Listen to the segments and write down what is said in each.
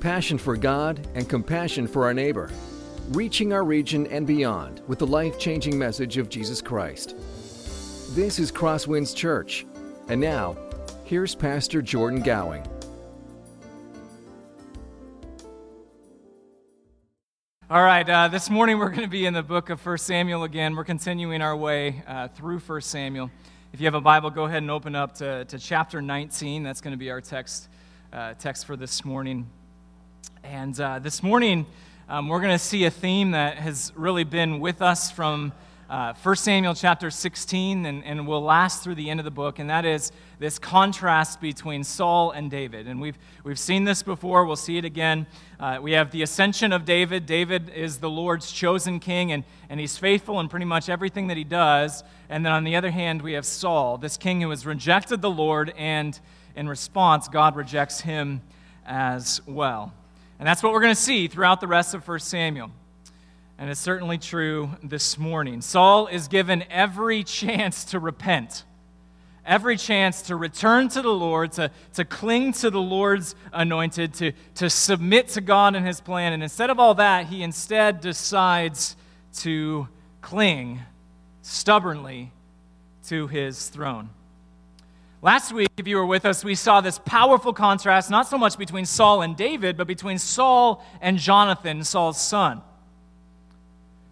passion for God, and compassion for our neighbor, reaching our region and beyond with the life changing message of Jesus Christ. This is Crosswinds Church. And now, here's Pastor Jordan Gowing. All right, uh, this morning we're going to be in the book of 1 Samuel again. We're continuing our way uh, through 1 Samuel. If you have a Bible, go ahead and open up to, to chapter 19. That's going to be our text, uh, text for this morning. And uh, this morning, um, we're going to see a theme that has really been with us from uh, 1 Samuel chapter 16 and, and will last through the end of the book, and that is this contrast between Saul and David. And we've, we've seen this before, we'll see it again. Uh, we have the ascension of David. David is the Lord's chosen king, and, and he's faithful in pretty much everything that he does. And then on the other hand, we have Saul, this king who has rejected the Lord, and in response, God rejects him as well. And that's what we're going to see throughout the rest of 1 Samuel. And it's certainly true this morning. Saul is given every chance to repent, every chance to return to the Lord, to, to cling to the Lord's anointed, to, to submit to God and his plan. And instead of all that, he instead decides to cling stubbornly to his throne. Last week, if you were with us, we saw this powerful contrast, not so much between Saul and David, but between Saul and Jonathan, Saul's son.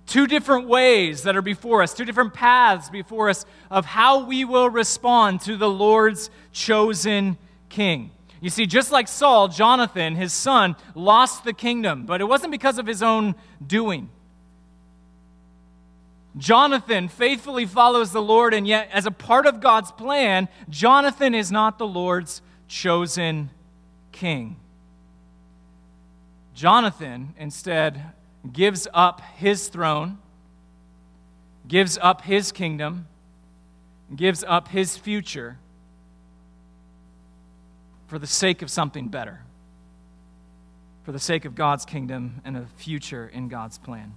Two different ways that are before us, two different paths before us of how we will respond to the Lord's chosen king. You see, just like Saul, Jonathan, his son, lost the kingdom, but it wasn't because of his own doing. Jonathan faithfully follows the Lord, and yet, as a part of God's plan, Jonathan is not the Lord's chosen king. Jonathan instead gives up his throne, gives up his kingdom, gives up his future for the sake of something better, for the sake of God's kingdom and a future in God's plan.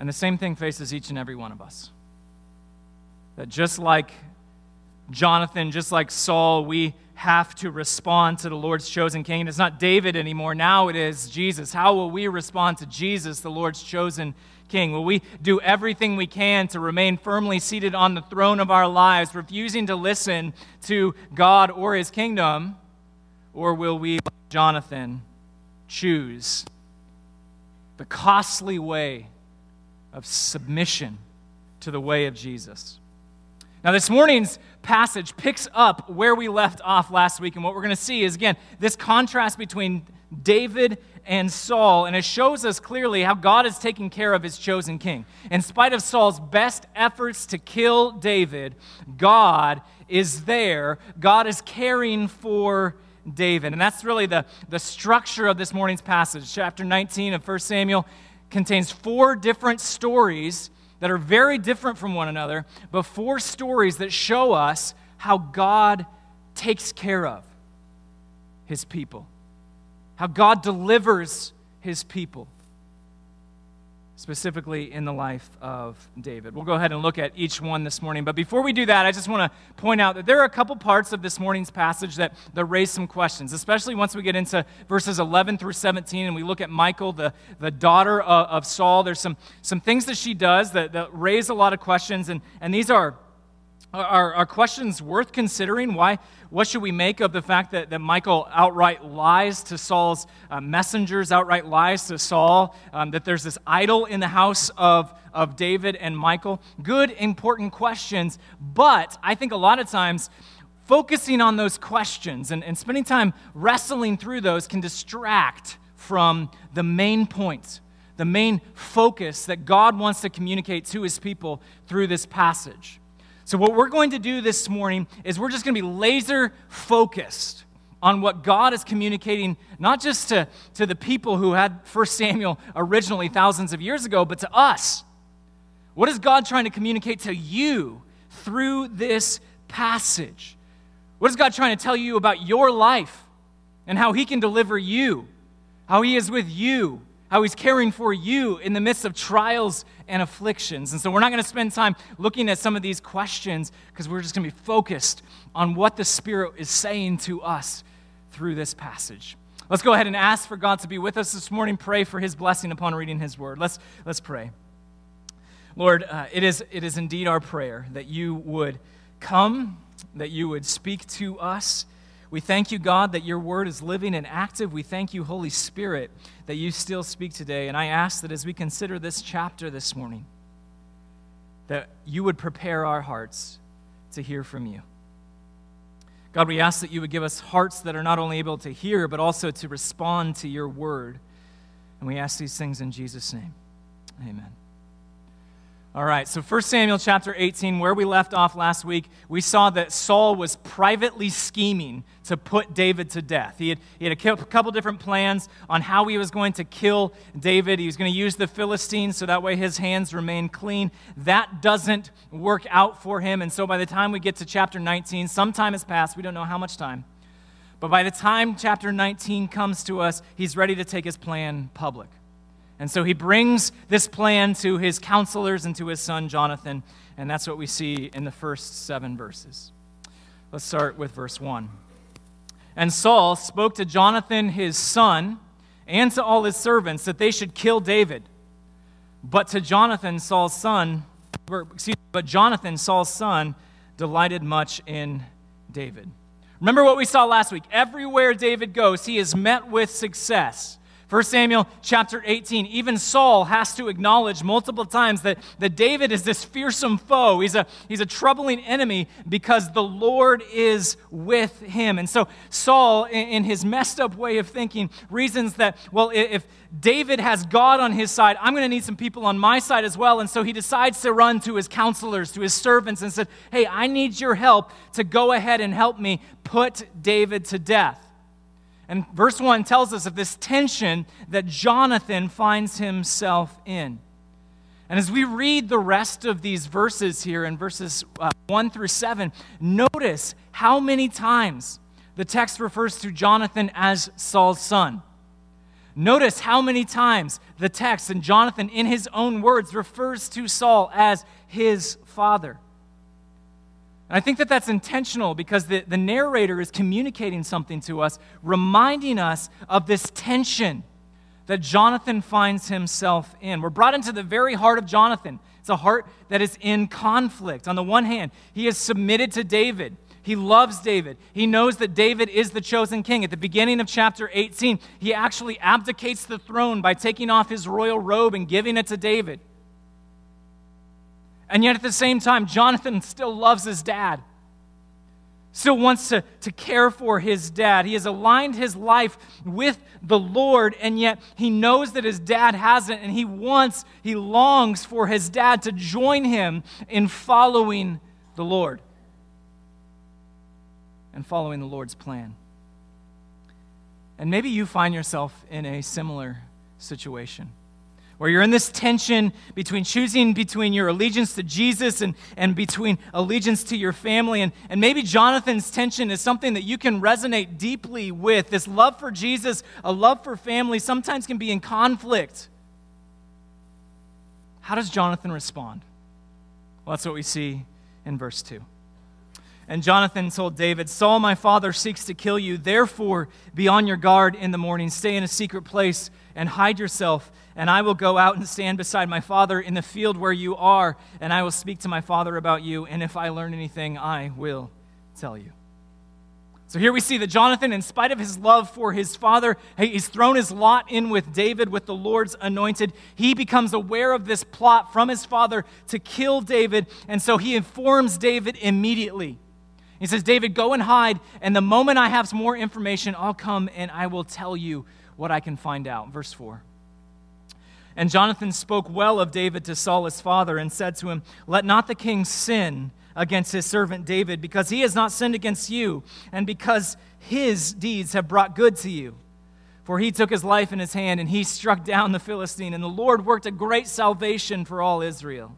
And the same thing faces each and every one of us. That just like Jonathan, just like Saul, we have to respond to the Lord's chosen king. It's not David anymore. Now it is Jesus. How will we respond to Jesus, the Lord's chosen king? Will we do everything we can to remain firmly seated on the throne of our lives, refusing to listen to God or his kingdom? Or will we, like Jonathan, choose the costly way of submission to the way of Jesus. Now, this morning's passage picks up where we left off last week, and what we're going to see is, again, this contrast between David and Saul, and it shows us clearly how God is taking care of his chosen king. In spite of Saul's best efforts to kill David, God is there, God is caring for David. And that's really the, the structure of this morning's passage. Chapter 19 of 1 Samuel contains four different stories that are very different from one another, but four stories that show us how God takes care of his people, how God delivers his people specifically in the life of David. We'll go ahead and look at each one this morning. But before we do that, I just want to point out that there are a couple parts of this morning's passage that, that raise some questions, especially once we get into verses 11 through 17 and we look at Michal, the, the daughter of, of Saul. There's some, some things that she does that, that raise a lot of questions, and, and these are are, are questions worth considering? Why? What should we make of the fact that, that Michal outright lies to Saul's uh, messengers, outright lies to Saul, um, that there's this idol in the house of, of David and Michal? Good, important questions, but I think a lot of times focusing on those questions and, and spending time wrestling through those can distract from the main point, the main focus that God wants to communicate to his people through this passage. So, what we're going to do this morning is we're just going to be laser focused on what God is communicating, not just to, to the people who had 1 Samuel originally thousands of years ago, but to us. What is God trying to communicate to you through this passage? What is God trying to tell you about your life and how He can deliver you, how He is with you, how he's caring for you in the midst of trials and afflictions. And so we're not going to spend time looking at some of these questions because we're just going to be focused on what the Spirit is saying to us through this passage. Let's go ahead and ask for God to be with us this morning. Pray for his blessing upon reading his word. Let's, let's pray. Lord, uh, it, is, it is indeed our prayer that you would come, that you would speak to us. We thank you, God, that your word is living and active. We thank you, Holy Spirit, that you still speak today. And I ask that as we consider this chapter this morning, that you would prepare our hearts to hear from you. God, we ask that you would give us hearts that are not only able to hear, but also to respond to your word. And we ask these things in Jesus' name. Amen. All right, so 1 Samuel chapter 18, where we left off last week, we saw that Saul was privately scheming to put David to death. He had, he had a couple different plans on how he was going to kill David. He was going to use the Philistines so that way his hands remain clean. That doesn't work out for him, and so by the time we get to chapter 19, some time has passed. We don't know how much time. But by the time chapter 19 comes to us, he's ready to take his plan public. And so he brings this plan to his counselors and to his son Jonathan, and that's what we see in the first seven verses. Let's start with verse 1. And Saul spoke to Jonathan his son and to all his servants that they should kill David. But to Jonathan, Saul's son, or, excuse me, but Jonathan, Saul's son, delighted much in David. Remember what we saw last week. Everywhere David goes, he is met with success. 1 Samuel chapter 18, even Saul has to acknowledge multiple times that, that David is this fearsome foe. He's a, he's a troubling enemy because the Lord is with him. And so Saul, in, in his messed up way of thinking, reasons that, well, if David has God on his side, I'm going to need some people on my side as well. And so he decides to run to his counselors, to his servants, and said, Hey, I need your help to go ahead and help me put David to death. And verse 1 tells us of this tension that Jonathan finds himself in. And as we read the rest of these verses here in verses uh, 1 through 7, notice how many times the text refers to Jonathan as Saul's son. Notice how many times the text and Jonathan, in his own words, refers to Saul as his father. And I think that that's intentional because the, the narrator is communicating something to us, reminding us of this tension that Jonathan finds himself in. We're brought into the very heart of Jonathan. It's a heart that is in conflict. On the one hand, he is submitted to David. He loves David. He knows that David is the chosen king. At the beginning of chapter 18, he actually abdicates the throne by taking off his royal robe and giving it to David. And yet at the same time, Jonathan still loves his dad, still wants to, to care for his dad. He has aligned his life with the Lord, and yet he knows that his dad hasn't, and he wants, he longs for his dad to join him in following the Lord and following the Lord's plan. And maybe you find yourself in a similar situation where you're in this tension between choosing between your allegiance to Jesus and, and between allegiance to your family. And, and maybe Jonathan's tension is something that you can resonate deeply with. This love for Jesus, a love for family, sometimes can be in conflict. How does Jonathan respond? Well, that's what we see in verse 2. And Jonathan told David, Saul, my father, seeks to kill you. Therefore, be on your guard in the morning. Stay in a secret place and hide yourself. And I will go out and stand beside my father in the field where you are. And I will speak to my father about you. And if I learn anything, I will tell you. So here we see that Jonathan, in spite of his love for his father, he's thrown his lot in with David, with the Lord's anointed. He becomes aware of this plot from his father to kill David, and so he informs David immediately. He says, David, go and hide, and the moment I have some more information, I'll come and I will tell you what I can find out. Verse 4. And Jonathan spoke well of David to Saul his father and said to him, Let not the king sin against his servant David, because he has not sinned against you, and because his deeds have brought good to you. For he took his life in his hand, and he struck down the Philistine, and the Lord worked a great salvation for all Israel.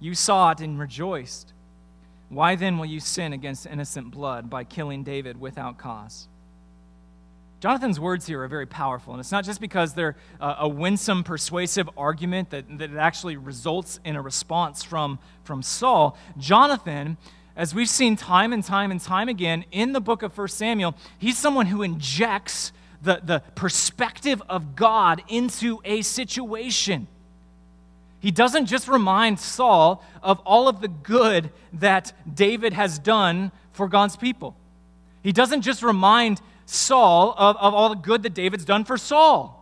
You saw it and rejoiced. Why then will you sin against innocent blood by killing David without cause? Jonathan's words here are very powerful, and it's not just because they're uh, a winsome, persuasive argument that, that it actually results in a response from, from Saul. Jonathan, as we've seen time and time and time again in the book of 1 Samuel, he's someone who injects the, the perspective of God into a situation. He doesn't just remind Saul of all of the good that David has done for God's people. He doesn't just remind Saul of, of all the good that David's done for Saul.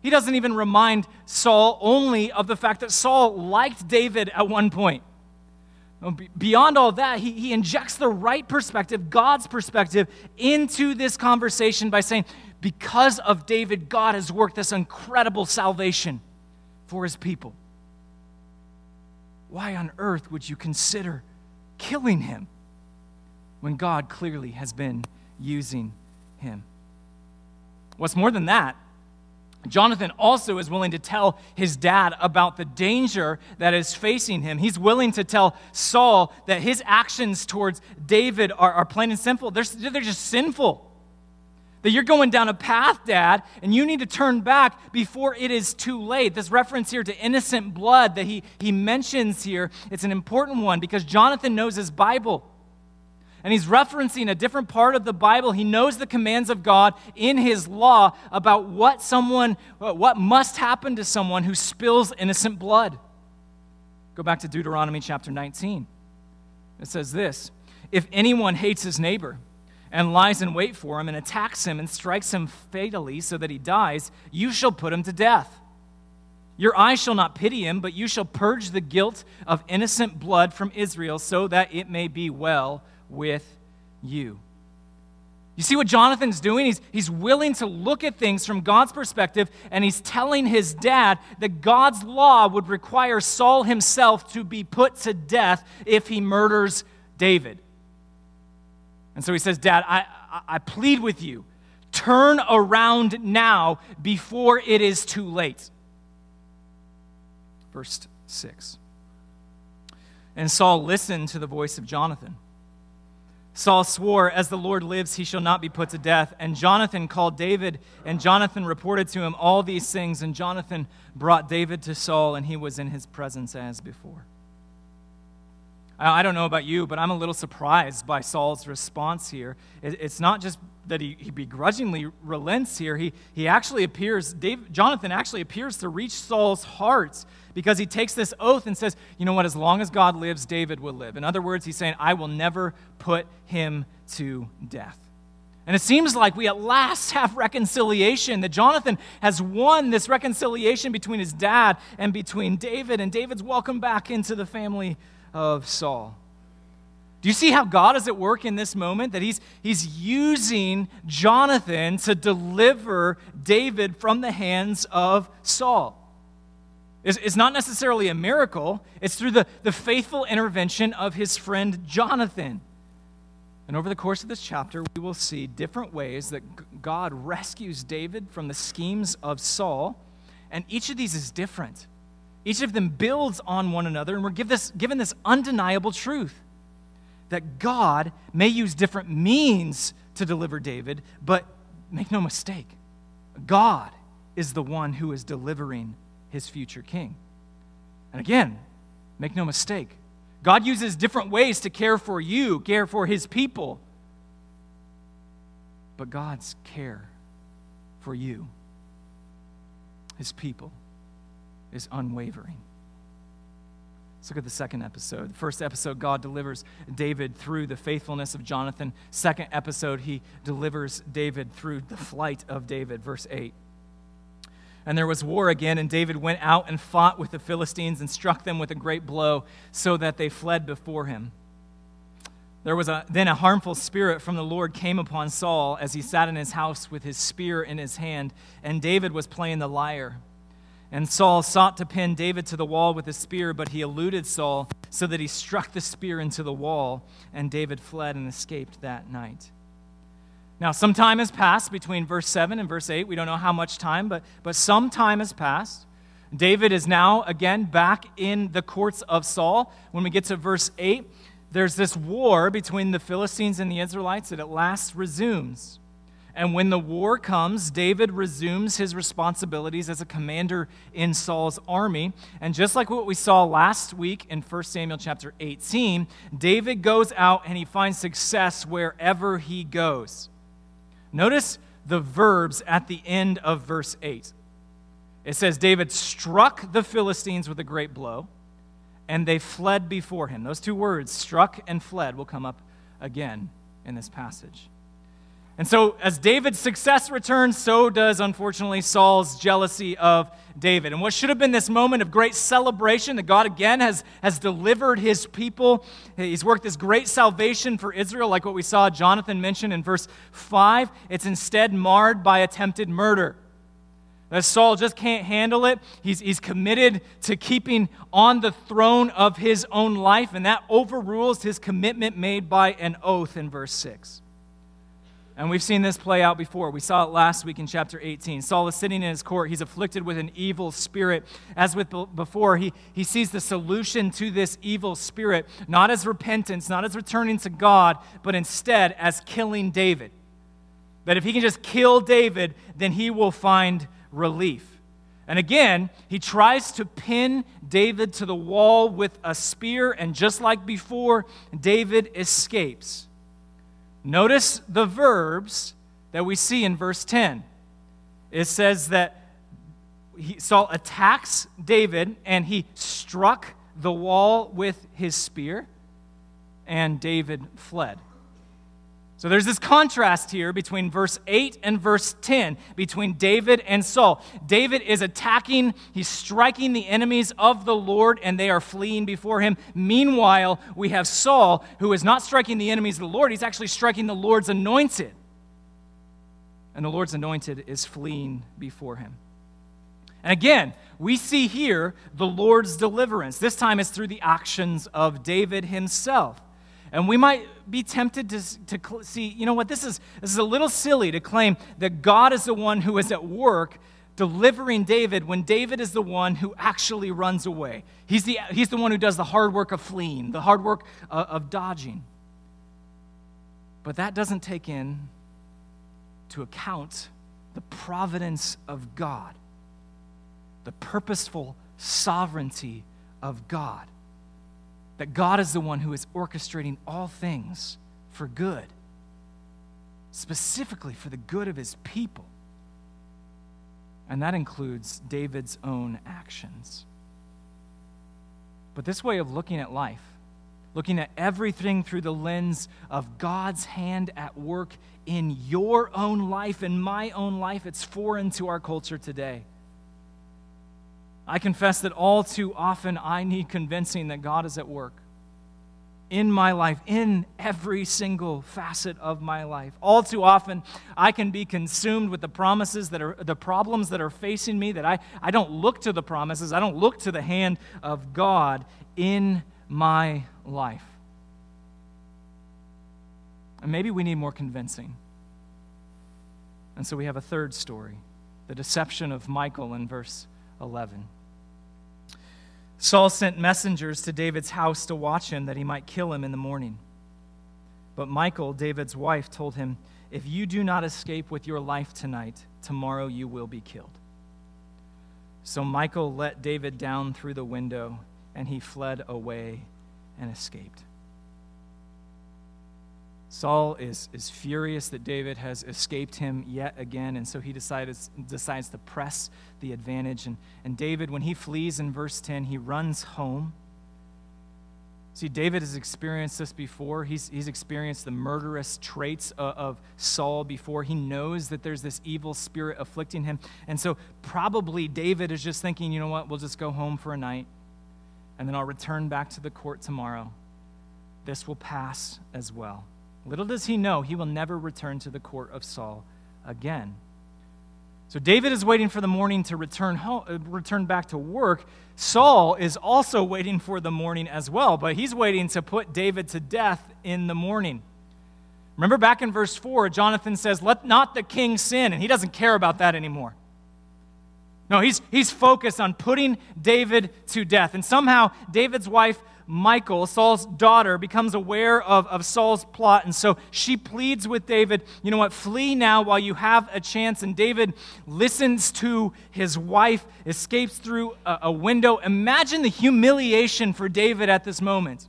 He doesn't even remind Saul only of the fact that Saul liked David at one point. Beyond all that, he, he injects the right perspective, God's perspective, into this conversation by saying, because of David, God has worked this incredible salvation for his people. Why on earth would you consider killing him when God clearly has been using him? What's more than that, Jonathan also is willing to tell his dad about the danger that is facing him. He's willing to tell Saul that his actions towards David are, are plain and sinful. They're, they're just sinful. That you're going down a path, Dad, and you need to turn back before it is too late. This reference here to innocent blood that he, he mentions here, it's an important one because Jonathan knows his Bible and he's referencing a different part of the Bible. He knows the commands of God in his law about what someone what must happen to someone who spills innocent blood. Go back to Deuteronomy chapter 19. It says this, if anyone hates his neighbor and lies in wait for him and attacks him and strikes him fatally so that he dies, you shall put him to death. Your eye shall not pity him, but you shall purge the guilt of innocent blood from Israel so that it may be well with you. You see what Jonathan's doing? He's, he's willing to look at things from God's perspective, and he's telling his dad that God's law would require Saul himself to be put to death if he murders David. And so he says, Dad, I, I, I plead with you, turn around now before it is too late. Verse 6. And Saul listened to the voice of Jonathan. Saul swore, As the Lord lives, he shall not be put to death. And Jonathan called David, and Jonathan reported to him all these things. And Jonathan brought David to Saul, and he was in his presence as before. I don't know about you, but I'm a little surprised by Saul's response here. It's not just that he, he begrudgingly relents here, he, he actually appears, Dave, Jonathan actually appears to reach Saul's heart because he takes this oath and says, you know what, as long as God lives, David will live. In other words, he's saying, I will never put him to death. And it seems like we at last have reconciliation, that Jonathan has won this reconciliation between his dad and between David, and David's welcome back into the family of Saul. Do you see how God is at work in this moment? That he's, he's using Jonathan to deliver David from the hands of Saul. It's, it's not necessarily a miracle, it's through the, the faithful intervention of his friend Jonathan. And over the course of this chapter, we will see different ways that God rescues David from the schemes of Saul. And each of these is different. Each of them builds on one another, and we're give this, given this undeniable truth that God may use different means to deliver David, but make no mistake, God is the one who is delivering his future king. And again, make no mistake, God uses different ways to care for you, care for his people. But God's care for you, his people, is unwavering. Let's look at the second episode. The first episode, God delivers David through the faithfulness of Jonathan. Second episode, he delivers David through the flight of David. Verse 8. And there was war again, and David went out and fought with the Philistines and struck them with a great blow, so that they fled before him. There was a, then a harmful spirit from the Lord came upon Saul as he sat in his house with his spear in his hand, and David was playing the lyre. And Saul sought to pin David to the wall with a spear, but he eluded Saul, so that he struck the spear into the wall, and David fled and escaped that night. Now, some time has passed between verse 7 and verse 8. We don't know how much time, but, but some time has passed. David is now again back in the courts of Saul. When we get to verse 8, there's this war between the Philistines and the Israelites that at last resumes. And when the war comes, David resumes his responsibilities as a commander in Saul's army. And just like what we saw last week in 1 Samuel chapter 18, David goes out and he finds success wherever he goes. Notice the verbs at the end of verse 8. It says, David struck the Philistines with a great blow, and they fled before him. Those two words, struck and fled, will come up again in this passage. And so, as David's success returns, so does, unfortunately, Saul's jealousy of David. And what should have been this moment of great celebration that God again has, has delivered his people, he's worked this great salvation for Israel, like what we saw Jonathan mention in verse 5, it's instead marred by attempted murder. That Saul just can't handle it. He's, he's committed to keeping on the throne of his own life, and that overrules his commitment made by an oath in verse 6. And we've seen this play out before. We saw it last week in chapter 18. Saul is sitting in his court. He's afflicted with an evil spirit. As with before, he, he sees the solution to this evil spirit not as repentance, not as returning to God, but instead as killing David. That if he can just kill David, then he will find relief. And again, he tries to pin David to the wall with a spear, and just like before, David escapes. Notice the verbs that we see in verse 10. It says that he, Saul attacks David and he struck the wall with his spear, and David fled. So there's this contrast here between verse 8 and verse 10, between David and Saul. David is attacking, he's striking the enemies of the Lord, and they are fleeing before him. Meanwhile, we have Saul, who is not striking the enemies of the Lord, he's actually striking the Lord's anointed. And the Lord's anointed is fleeing before him. And again, we see here the Lord's deliverance. This time it's through the actions of David himself. And we might be tempted to, to see, you know what, this is, this is a little silly to claim that God is the one who is at work delivering David when David is the one who actually runs away. He's the, he's the one who does the hard work of fleeing, the hard work of, of dodging. But that doesn't take in to account the providence of God, the purposeful sovereignty of God that God is the one who is orchestrating all things for good, specifically for the good of his people. And that includes David's own actions. But this way of looking at life, looking at everything through the lens of God's hand at work in your own life, in my own life, it's foreign to our culture today. I confess that all too often I need convincing that God is at work in my life, in every single facet of my life. All too often, I can be consumed with the promises that are the problems that are facing me, that I, I don't look to the promises, I don't look to the hand of God in my life. And maybe we need more convincing. And so we have a third story the deception of Michal in verse 11. Saul sent messengers to David's house to watch him that he might kill him in the morning. But Michal, David's wife, told him, If you do not escape with your life tonight, tomorrow you will be killed. So Michal let David down through the window, and he fled away and escaped. Saul is, is furious that David has escaped him yet again, and so he decides, decides to press the advantage. And, and David, when he flees in verse 10, he runs home. See, David has experienced this before. He's, he's experienced the murderous traits of, of Saul before. He knows that there's this evil spirit afflicting him. And so, probably David is just thinking, you know what, we'll just go home for a night, and then I'll return back to the court tomorrow. This will pass as well. Little does he know, he will never return to the court of Saul again. So David is waiting for the morning to return, home, uh, return back to work. Saul is also waiting for the morning as well, but he's waiting to put David to death in the morning. Remember back in verse 4, Jonathan says, Let not the king sin, and he doesn't care about that anymore. No, he's, he's focused on putting David to death. And somehow, David's wife Michal, Saul's daughter, becomes aware of, of Saul's plot. And so she pleads with David, you know what, flee now while you have a chance. And David listens to his wife, escapes through a, a window. Imagine the humiliation for David at this moment.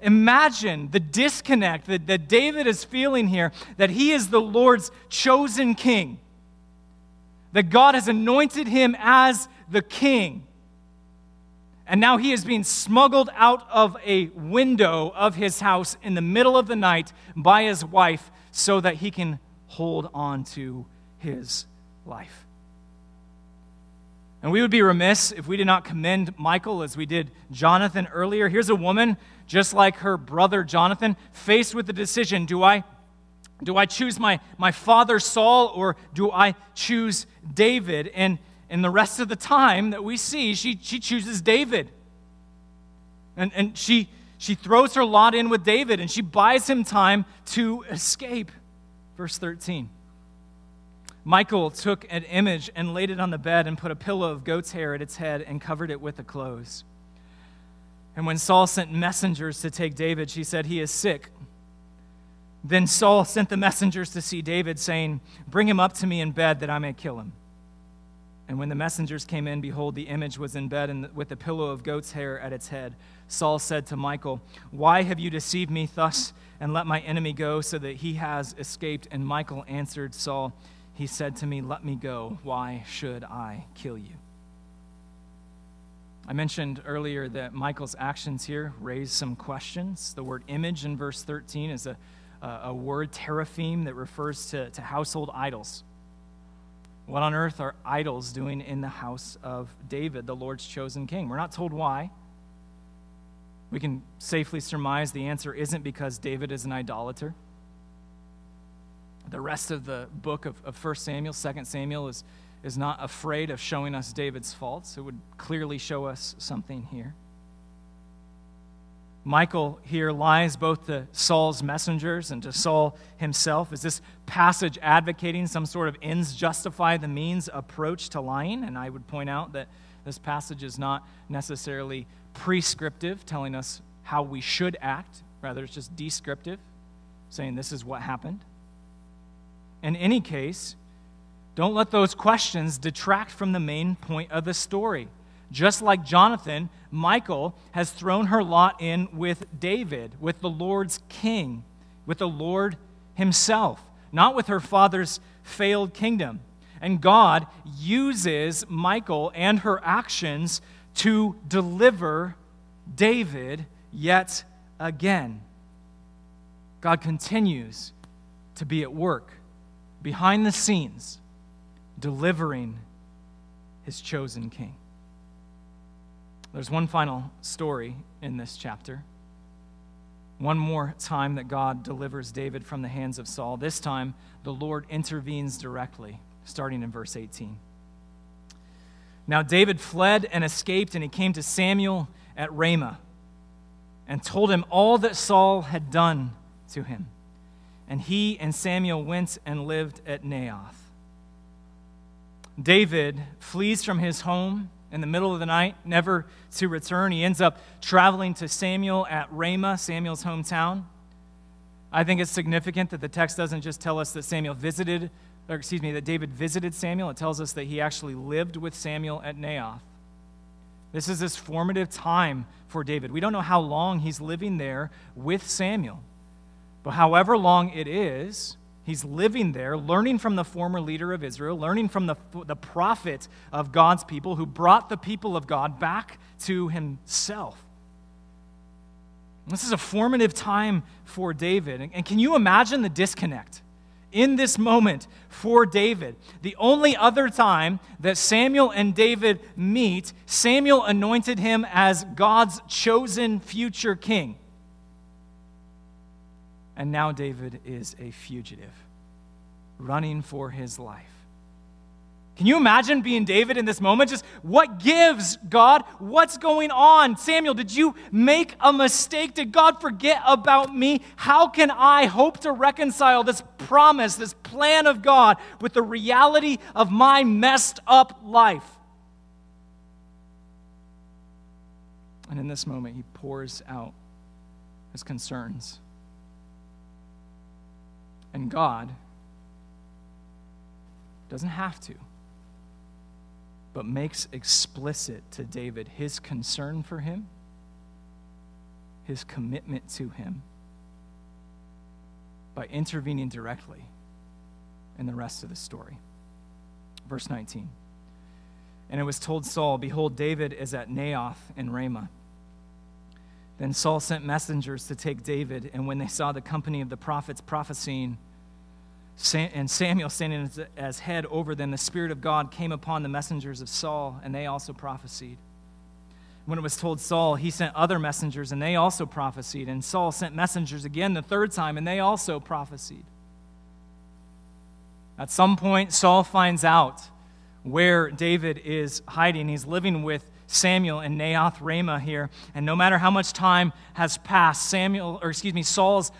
imagine the disconnect that, that David is feeling here that he is the Lord's chosen king, that God has anointed him as the king. And now he is being smuggled out of a window of his house in the middle of the night by his wife so that he can hold on to his life. And we would be remiss if we did not commend Michal as we did Jonathan earlier. Here's a woman, just like her brother Jonathan, faced with the decision do I, do I choose my, my father Saul or do I choose David? And, and the rest of the time that we see, she, she chooses David. And, and she, she throws her lot in with David and she buys him time to escape. Verse 13. Michal took an image and laid it on the bed and put a pillow of goat's hair at its head and covered it with the clothes. And when Saul sent messengers to take David, she said, He is sick. Then Saul sent the messengers to see David, saying, Bring him up to me in bed that I may kill him. And when the messengers came in, behold, the image was in bed and with a pillow of goat's hair at its head. Saul said to Michal, Why have you deceived me thus and let my enemy go so that he has escaped? And Michal answered Saul, he said to me, Let me go. Why should I kill you? I mentioned earlier that Michal's actions here raise some questions. The word image in verse 13 is a, a word, teraphim, that refers to, to household idols. What on earth are idols doing in the house of David, the Lord's chosen king? We're not told why. We can safely surmise the answer isn't because David is an idolater the rest of the book of, of 1 Samuel, 2 Samuel, is, is not afraid of showing us David's faults. It would clearly show us something here. Michal here lies both to Saul's messengers and to Saul himself. Is this passage advocating some sort of ends justify the means approach to lying? And I would point out that this passage is not necessarily prescriptive, telling us how we should act. Rather, it's just descriptive, saying this is what happened. In any case, don't let those questions detract from the main point of the story. Just like Jonathan, Michal has thrown her lot in with David, with the Lord's king, with the Lord himself, not with her father's failed kingdom. And God uses Michal and her actions to deliver David yet again. God continues to be at work behind the scenes, delivering his chosen king. There's one final story in this chapter. One more time that God delivers David from the hands of Saul. This time, the Lord intervenes directly, starting in verse 18. Now, David fled and escaped, and he came to Samuel at Ramah and told him all that Saul had done to him. And he and Samuel went and lived at Naioth. David flees from his home in the middle of the night, never to return. He ends up traveling to Samuel at Ramah, Samuel's hometown. I think it's significant that the text doesn't just tell us that Samuel visited, or excuse me, that David visited Samuel. It tells us that he actually lived with Samuel at Naioth. This is this formative time for David. We don't know how long he's living there with Samuel. But however long it is, he's living there, learning from the former leader of Israel, learning from the, the prophet of God's people who brought the people of God back to himself. This is a formative time for David. And can you imagine the disconnect in this moment for David? The only other time that Samuel and David meet, Samuel anointed him as God's chosen future king. And now David is a fugitive, running for his life. Can you imagine being David in this moment? Just what gives, God? What's going on? Samuel, did you make a mistake? Did God forget about me? How can I hope to reconcile this promise, this plan of God, with the reality of my messed up life? And in this moment, he pours out his concerns and God doesn't have to, but makes explicit to David his concern for him his commitment to him by intervening directly in the rest of the story. Verse 19. And it was told Saul, Behold, David is at Naioth in Ramah. Then Saul sent messengers to take David, and when they saw the company of the prophets prophesying, and Samuel standing as head over them, the Spirit of God came upon the messengers of Saul, and they also prophesied. When it was told Saul, he sent other messengers, and they also prophesied. And Saul sent messengers again the third time, and they also prophesied. At some point, Saul finds out where David is hiding. He's living with Samuel and Naioth Ramah here. And no matter how much time has passed, Samuel, or excuse me, Saul's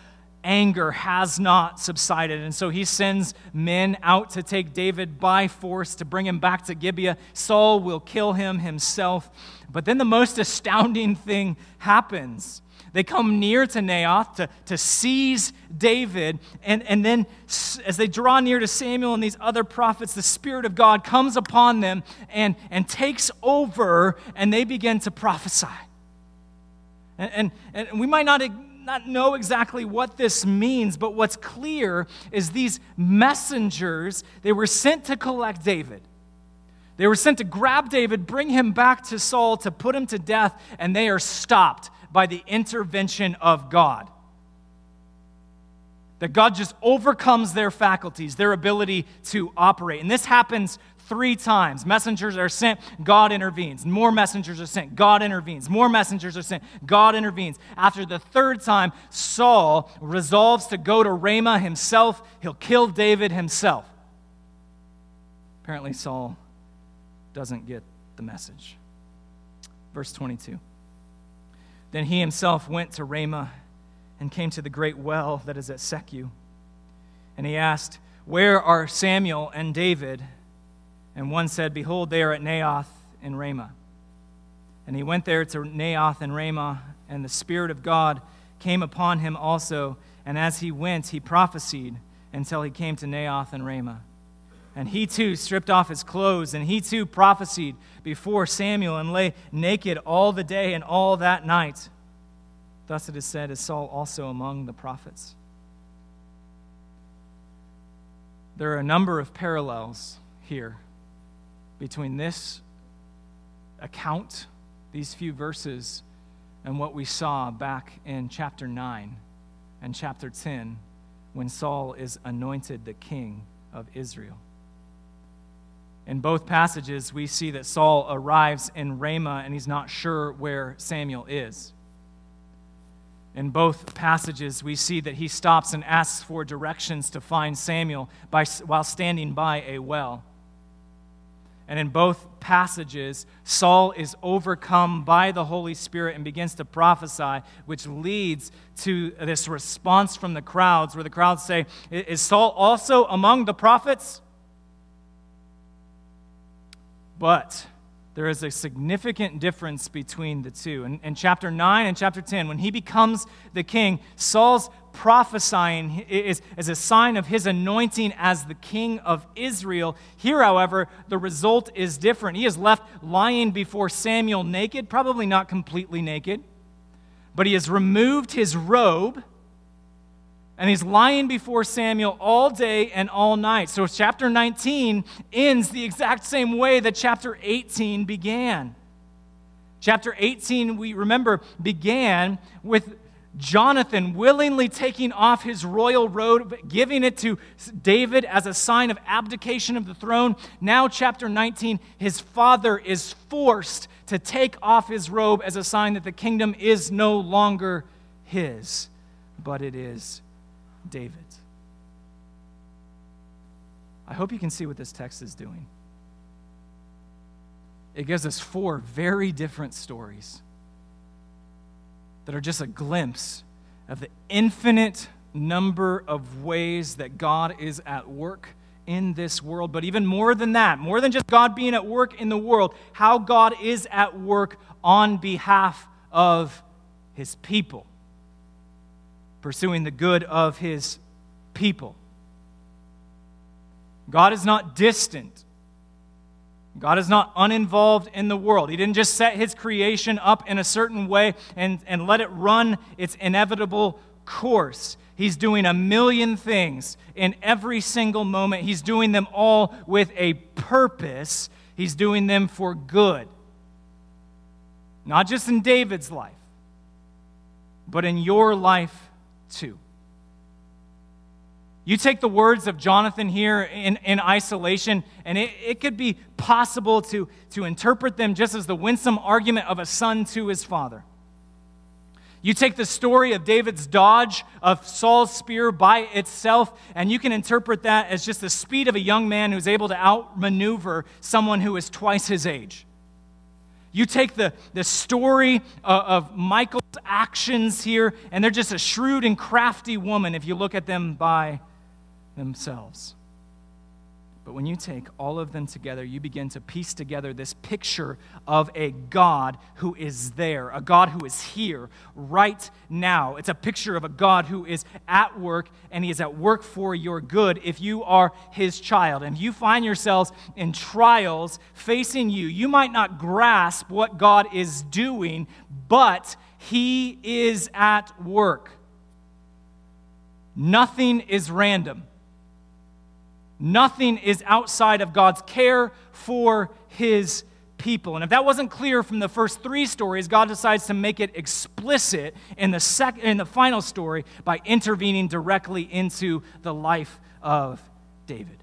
anger has not subsided. And so he sends men out to take David by force to bring him back to Gibeah. Saul will kill him himself. But then the most astounding thing happens. They come near to Naioth to, to seize David. And, and then, as they draw near to Samuel and these other prophets, the Spirit of God comes upon them and, and takes over, and they begin to prophesy. And, and, and we might not not know exactly what this means, but what's clear is these messengers, they were sent to collect David. They were sent to grab David, bring him back to Saul to put him to death, and they are stopped by the intervention of God. That God just overcomes their faculties, their ability to operate. And this happens three times. Messengers are sent, God intervenes. More messengers are sent, God intervenes. More messengers are sent, God intervenes. After the third time, Saul resolves to go to Ramah himself. He'll kill David himself. Apparently, Saul doesn't get the message. Verse 22. Then he himself went to Ramah and came to the great well that is at Secu. And he asked, Where are Samuel and David? And one said, Behold, they are at Naioth in Ramah. And he went there to Naioth and Ramah, and the Spirit of God came upon him also. And as he went, he prophesied until he came to Naioth and Ramah. And he too stripped off his clothes, and he too prophesied before Samuel and lay naked all the day and all that night. Thus it is said, is Saul also among the prophets? There are a number of parallels here between this account, these few verses, and what we saw back in chapter 9 and chapter 10 when Saul is anointed the king of Israel. In both passages, we see that Saul arrives in Ramah and he's not sure where Samuel is. In both passages, we see that he stops and asks for directions to find Samuel by, while standing by a well. And in both passages, Saul is overcome by the Holy Spirit and begins to prophesy, which leads to this response from the crowds, where the crowds say, Is Saul also among the prophets? But there is a significant difference between the two. In, in, chapter 9 and chapter 10, when he becomes the king, Saul's prophesying is, is a sign of his anointing as the king of Israel. Here, however, the result is different. He is left lying before Samuel naked, probably not completely naked, but he has removed his robe and he's lying before Samuel all day and all night. So, chapter 19 ends the exact same way that chapter 18 began. Chapter 18, we remember, began with Jonathan willingly taking off his royal robe, giving it to David as a sign of abdication of the throne. Now, chapter 19, his father is forced to take off his robe as a sign that the kingdom is no longer his, but it is David. I hope you can see what this text is doing. It gives us four very different stories that are just a glimpse of the infinite number of ways that God is at work in this world. But even more than that, more than just God being at work in the world, how God is at work on behalf of his people pursuing the good of his people. God is not distant. God is not uninvolved in the world. He didn't just set his creation up in a certain way and, and let it run its inevitable course. He's doing a million things in every single moment. He's doing them all with a purpose. He's doing them for good. Not just in David's life, but in your life too. You take the words of Jonathan here in, in isolation, and it, it could be possible to, to interpret them just as the winsome argument of a son to his father. You take the story of David's dodge of Saul's spear by itself, and you can interpret that as just the speed of a young man who's able to outmaneuver someone who is twice his age. You take the, the story uh, of, of Michal's actions here, and they're just a shrewd and crafty woman if you look at them by themselves. But when you take all of them together, you begin to piece together this picture of a God who is there, a God who is here right now. It's a picture of a God who is at work, and He is at work for your good if you are His child. And you find yourselves in trials facing you, you might not grasp what God is doing, but He is at work. Nothing is random. Nothing is outside of God's care for his people. And if that wasn't clear from the first three stories, God decides to make it explicit in the, sec- in the final story by intervening directly into the life of David.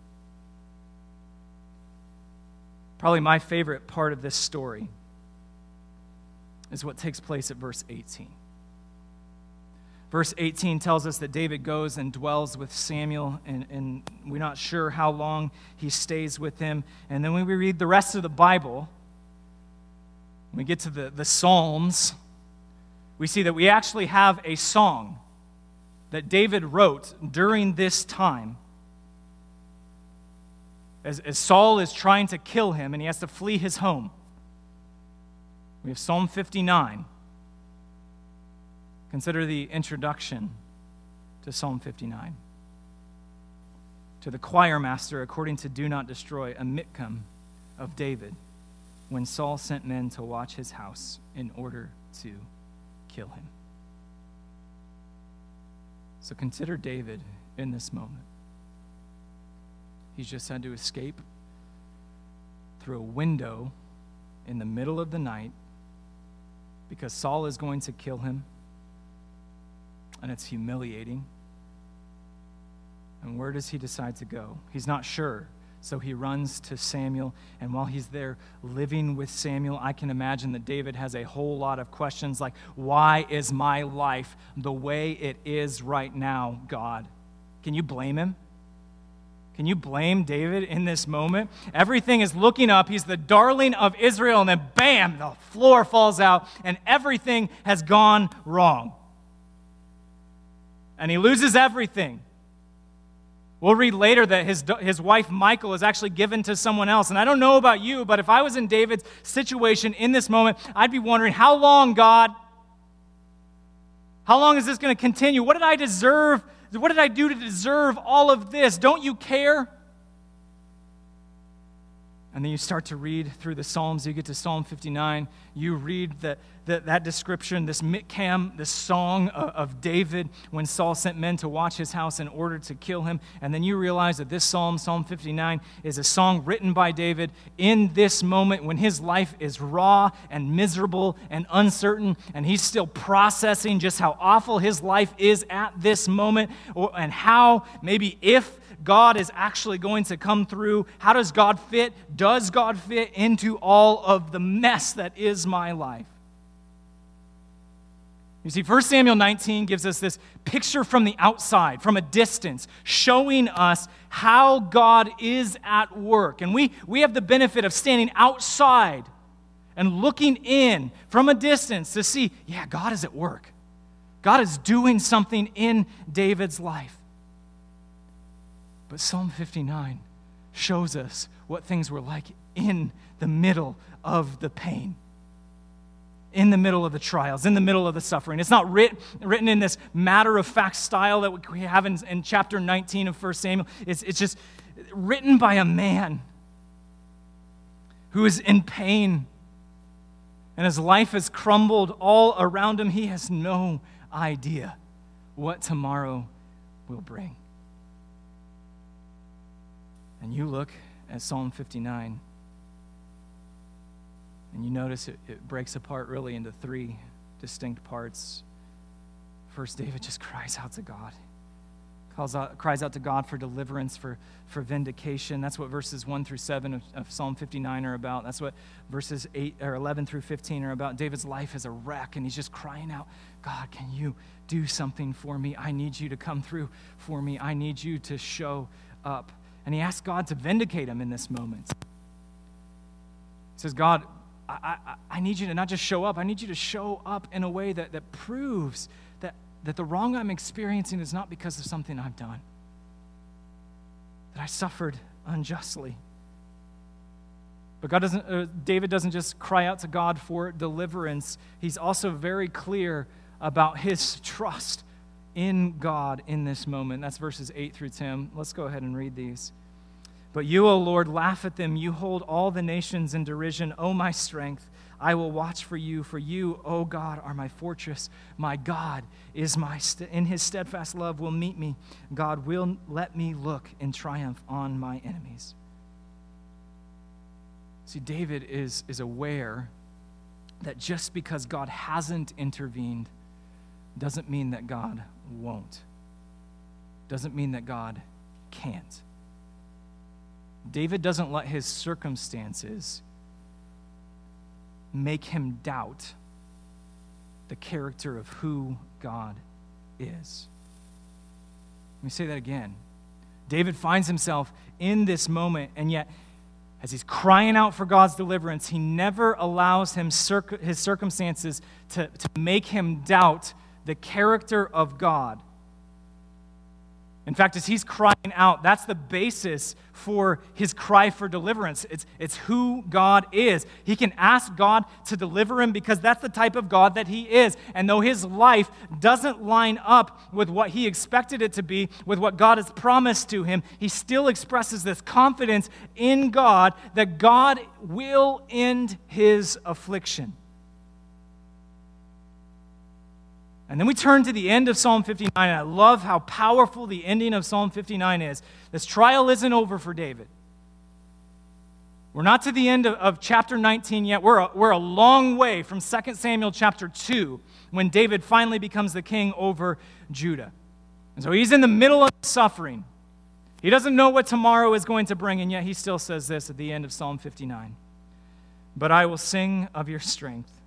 Probably my favorite part of this story is what takes place at verse 18. Verse 18 tells us that David goes and dwells with Samuel, and, and, we're not sure how long he stays with him. And then when we read the rest of the Bible, we get to the, the Psalms, we see that we actually have a song that David wrote during this time. As, as Saul is trying to kill him and he has to flee his home. We have Psalm 59. Consider the introduction to Psalm 59. To the choir master, according to Do Not Destroy, a miktam of David, when Saul sent men to watch his house in order to kill him. So consider David in this moment. He's just had to escape through a window in the middle of the night because Saul is going to kill him and it's humiliating. And where does he decide to go? He's not sure. So he runs to Samuel, and while he's there living with Samuel, I can imagine that David has a whole lot of questions like, Why is my life the way it is right now, God? Can you blame him? Can you blame David in this moment? Everything is looking up. He's the darling of Israel, and then bam, the floor falls out, and everything has gone wrong and he loses everything. We'll read later that his, his wife Michal is actually given to someone else. And I don't know about you, but if I was in David's situation in this moment, I'd be wondering, how long, God? How long is this going to continue? What did I deserve? What did I do to deserve all of this? Don't you care? And then you start to read through the Psalms. You get to Psalm 59. You read that that, that description, this miktam, this song of, of David when Saul sent men to watch his house in order to kill him. And then you realize that this psalm, Psalm 59, is a song written by David in this moment when his life is raw and miserable and uncertain, and he's still processing just how awful his life is at this moment, or, and how maybe if God is actually going to come through. How does God fit? Does God fit into all of the mess that is my life? You see, 1 Samuel 19 gives us this picture from the outside, from a distance, showing us how God is at work. And we, we have the benefit of standing outside and looking in from a distance to see, yeah, God is at work. God is doing something in David's life. But Psalm 59 shows us what things were like in the middle of the pain in the middle of the trials, in the middle of the suffering. It's not writ, written in this matter of fact style that we have in, in chapter 19 of 1 Samuel. It's, it's just written by a man who is in pain and his life has crumbled all around him. He has no idea what tomorrow will bring. And you look at Psalm 59, and you notice it, it breaks apart really into three distinct parts. First, David just cries out to God out, cries out to God for deliverance, for, for vindication. That's what verses 1 through 7 of, of, Psalm 59 are about. That's what verses 8 or 11 through 15 are about. David's life is a wreck, and he's just crying out, God, can you do something for me? I need you to come through for me. I need you to show up. And he asks God to vindicate him in this moment. He says, God, I, I, I need you to not just show up, I need you to show up in a way that, that proves that that the wrong I'm experiencing is not because of something I've done, that I suffered unjustly. But God doesn't, uh, David doesn't just cry out to God for deliverance. He's also very clear about his trust in God in this moment. That's verses 8 through 10. Let's go ahead and read these. But you, O Lord, laugh at them. You hold all the nations in derision. O my strength, I will watch for you, for you, O God, are my fortress. My God is my st- in his steadfast love will meet me. God will let me look in triumph on my enemies. See, David is, is aware that just because God hasn't intervened doesn't mean that God won't. Doesn't mean that God can't. David doesn't let his circumstances make him doubt the character of who God is. Let me say that again. David finds himself in this moment, and yet, as he's crying out for God's deliverance, he never allows him his circumstances to, to make him doubt the character of God in fact, as he's crying out, that's the basis for his cry for deliverance. It's, it's who God is. He can ask God to deliver him because that's the type of God that he is. And though his life doesn't line up with what he expected it to be, with what God has promised to him, he still expresses this confidence in God that God will end his affliction. And then we turn to the end of Psalm 59, and I love how powerful the ending of Psalm 59 is. This trial isn't over for David. We're not to the end of, of chapter 19 yet. We're a, we're a long way from 2 Samuel chapter 2 when David finally becomes the king over Judah. And so he's in the middle of suffering. He doesn't know what tomorrow is going to bring, and yet he still says this at the end of Psalm 59 But I will sing of your strength.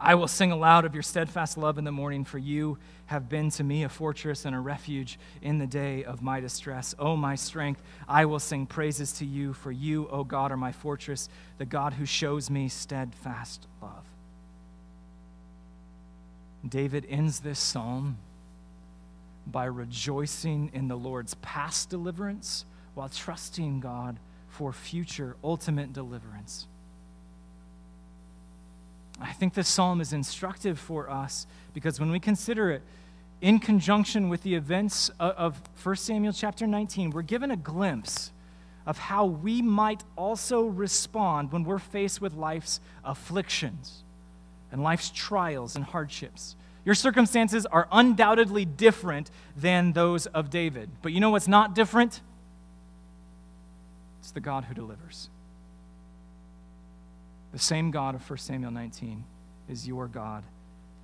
I will sing aloud of your steadfast love in the morning, for you have been to me a fortress and a refuge in the day of my distress. O my strength, I will sing praises to you, for you, O God, are my fortress, the God who shows me steadfast love. David ends this psalm by rejoicing in the Lord's past deliverance while trusting God for future ultimate deliverance. I think this psalm is instructive for us because when we consider it in conjunction with the events of 1 Samuel chapter 19, we're given a glimpse of how we might also respond when we're faced with life's afflictions and life's trials and hardships. Your circumstances are undoubtedly different than those of David. But you know what's not different? It's the God who delivers. The same God of 1 Samuel 19 is your God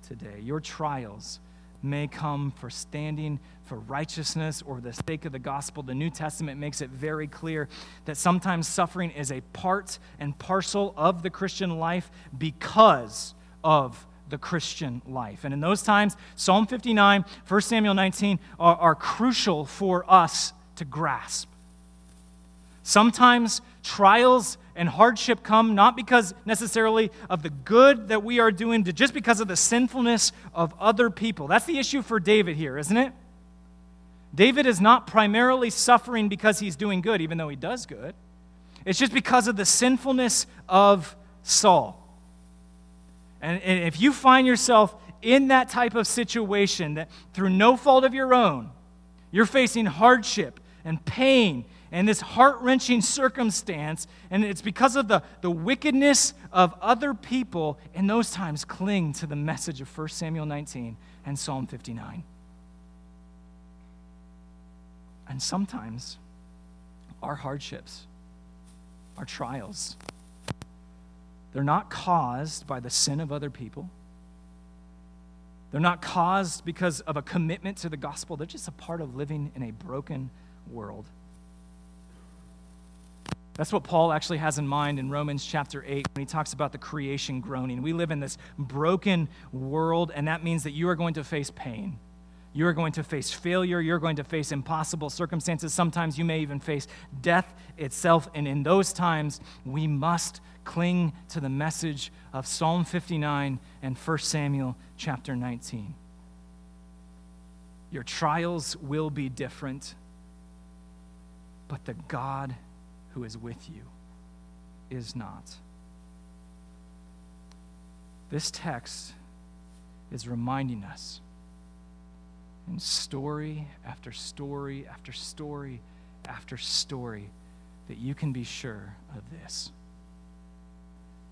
today. Your trials may come for standing for righteousness or the sake of the gospel. The New Testament makes it very clear that sometimes suffering is a part and parcel of the Christian life because of the Christian life. And in those times, Psalm 59, 1 Samuel 19 are, are crucial for us to grasp. Sometimes trials and hardship come not because necessarily of the good that we are doing, but just because of the sinfulness of other people. That's the issue for David here, isn't it? David is not primarily suffering because he's doing good, even though he does good. It's just because of the sinfulness of Saul. And, and if you find yourself in that type of situation that through no fault of your own, you're facing hardship and pain and this heart wrenching circumstance, and it's because of the, the wickedness of other people, in those times cling to the message of 1 Samuel 19 and Psalm 59. And sometimes our hardships, our trials, they're not caused by the sin of other people. They're not caused because of a commitment to the gospel. They're just a part of living in a broken world. That's what Paul actually has in mind in Romans chapter 8 when he talks about the creation groaning. We live in this broken world, and that means that you are going to face pain. You are going to face failure. You're going to face impossible circumstances. Sometimes you may even face death itself. And in those times, we must cling to the message of Psalm 59 and 1 Samuel chapter 19. Your trials will be different, but the God who is with you is not. This text is reminding us in story after story after story after story that you can be sure of this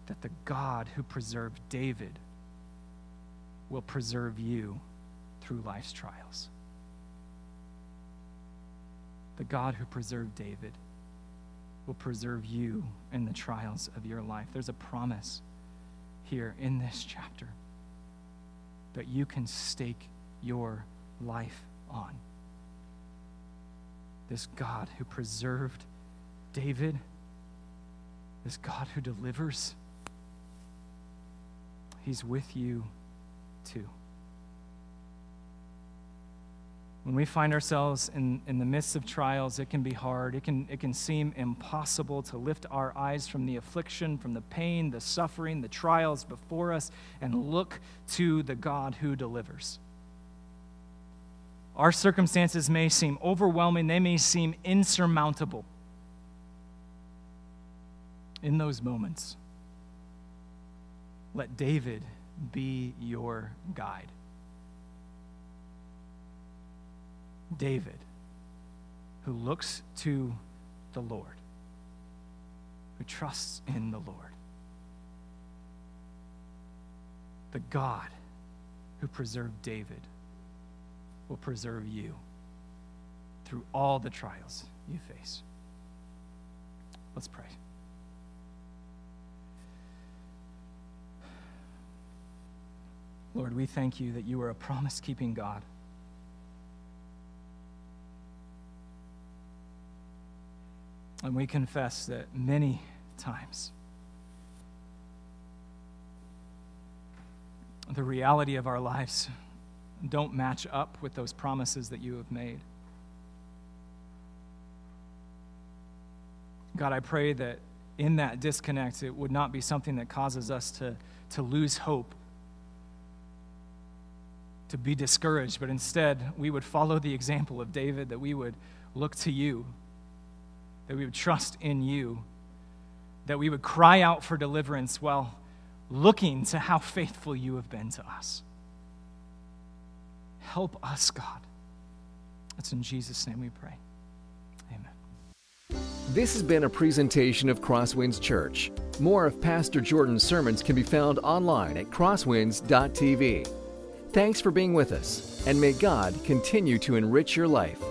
that the God who preserved David will preserve you through life's trials. The God who preserved David will preserve you in the trials of your life. There's a promise here in this chapter that you can stake your life on. This God who preserved David, this God who delivers, He's with you too. When we find ourselves in, in the midst of trials, it can be hard. It can, it can seem impossible to lift our eyes from the affliction, from the pain, the suffering, the trials before us, and look to the God who delivers. Our circumstances may seem overwhelming, they may seem insurmountable. In those moments, let David be your guide. David, who looks to the Lord, who trusts in the Lord. The God who preserved David will preserve you through all the trials you face. Let's pray. Lord, we thank you that you are a promise keeping God. And we confess that many times the reality of our lives don't match up with those promises that you have made. God, I pray that in that disconnect, it would not be something that causes us to, to lose hope, to be discouraged, but instead we would follow the example of David, that we would look to you, that we would trust in you, that we would cry out for deliverance while looking to how faithful you have been to us. Help us, God. It's in Jesus' name we pray. Amen. This has been a presentation of Crosswinds Church. More of Pastor Jordan's sermons can be found online at crosswinds.tv. Thanks for being with us, and may God continue to enrich your life.